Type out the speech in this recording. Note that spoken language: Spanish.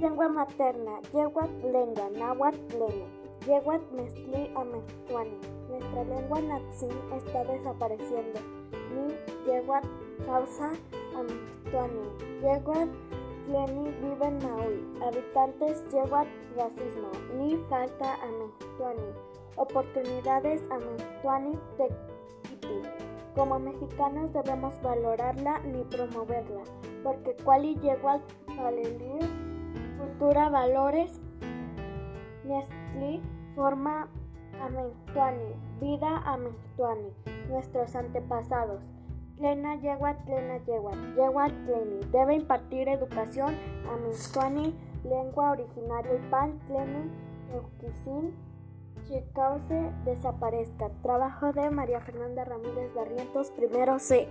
Lengua materna, yeguat lengua, náhuatl plene, yeguat mestli ametuani. Nuestra lengua natzin está desapareciendo. Ni yeguat causa ametuani. Yeguat pleni vive en Maui. Habitantes yeguat racismo. Ni falta ametuani. Oportunidades ametuani tequiti. Como mexicanos debemos valorarla ni promoverla, porque cuali yeguat valelir cultura, valores, Nestli, forma Amentuani, vida Amentuani, nuestros antepasados. Tlena Yeguat, Tlena Yeguat, Yeguat Tleni, debe impartir educación Amentuani, lengua originaria y pan Tleni, Euquisin, Chicause, desaparezca. Trabajo de María Fernanda Ramírez Barrientos, primero C.